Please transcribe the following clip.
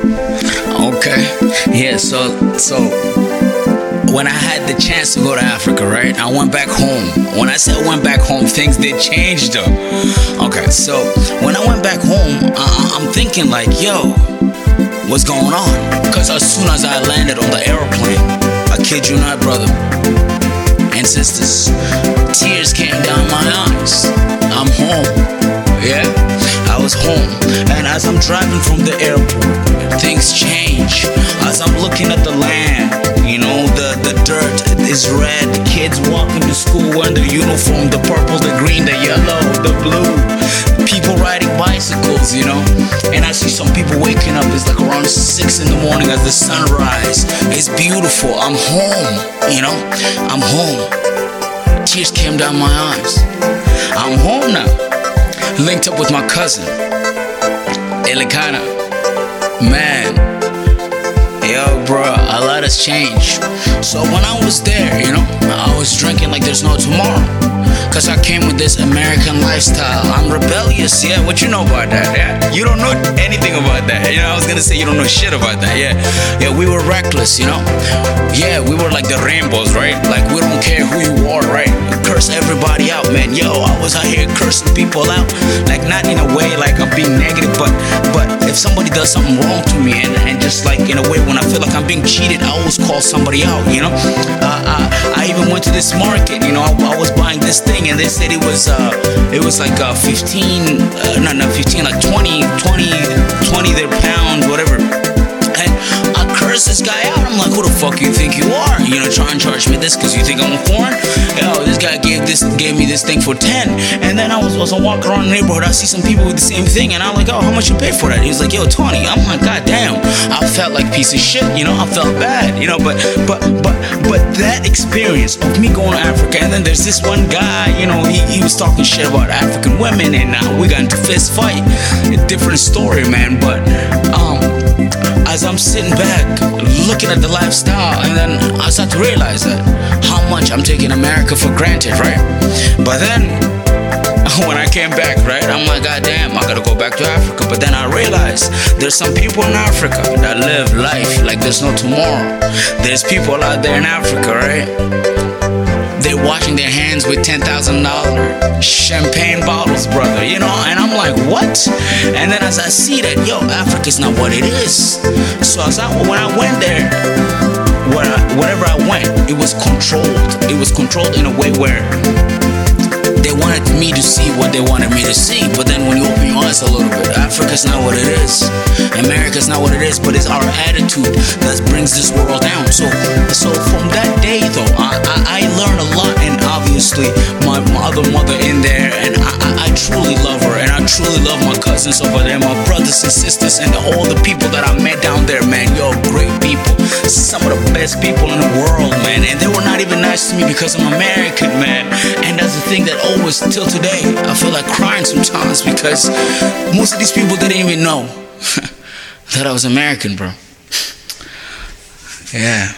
Okay. Yeah, so so when I had the chance to go to Africa, right? I went back home. When I said went back home, things did change though. Okay, so when I went back home, I, I'm thinking like, yo, what's going on? Because as soon as I landed on the airplane, I kid you not, brother and sisters, tears came down my eyes. Was home. And as I'm driving from the airport, things change. As I'm looking at the land, you know, the, the dirt is red. Kids walking to school wearing the uniform, the purple, the green, the yellow, the blue. People riding bicycles, you know. And I see some people waking up. It's like around six in the morning as the sunrise. It's beautiful. I'm home, you know. I'm home. Tears came down my eyes. Linked up with my cousin, Elikana. Man, yo, bro, a lot has changed. So when I was there, you know, I was drinking like there's no tomorrow. Cause I came with this American lifestyle. I'm rebellious, yeah. What you know about that? Yeah. You don't know anything about that. You know, I was gonna say you don't know shit about that. Yeah. Yeah, we were reckless, you know? Yeah, we were like the rainbows, right? Like we don't care who you was out here cursing people out. Like not in a way like I'm being negative, but but if somebody does something wrong to me and, and just like in a way when I feel like I'm being cheated, I always call somebody out, you know? Uh, uh, I even went to this market, you know, I, I was buying this thing and they said it was uh it was like uh 15 uh, no not 15 like 20 20 20 their pounds whatever fuck you think you are? You know try and charge me this because you think I'm a foreign? Yo this guy gave this gave me this thing for 10 and then I was was walking around the neighborhood. I see some people with the same thing and I'm like oh how much you pay for that? He was like yo 20 I'm like god damn I felt like piece of shit you know? I felt bad you know? But but but but that experience of me going to Africa and then there's this one guy you know he, he was talking shit about African women and uh, we got into fist fight. A different story man but um as I'm sitting back looking at the lifestyle and then I start to realize that how much I'm taking America for granted right but then when I came back, right, I'm like, God damn, I gotta go back to Africa. But then I realized there's some people in Africa that live life like there's no tomorrow. There's people out there in Africa, right? They're washing their hands with $10,000 champagne bottles, brother, you know? And I'm like, what? And then as I see that, yo, Africa's not what it is. So as I, when I went there, where I, wherever I went, it was controlled. It was controlled in a way where they wanted me to see what they wanted me to see. But then when you open your eyes a little bit, Africa's not what it is. America's not what it is, but it's our attitude that brings this world down. So, so my, other mother in there, and I, I, I truly love her, and I truly love my cousins over there, my brothers and sisters, and all the people that I met down there, man. Yo, great people, some of the best people in the world, man. And they were not even nice to me because I'm American, man. And that's the thing that always till today I feel like crying sometimes because most of these people didn't even know that I was American, bro. Yeah.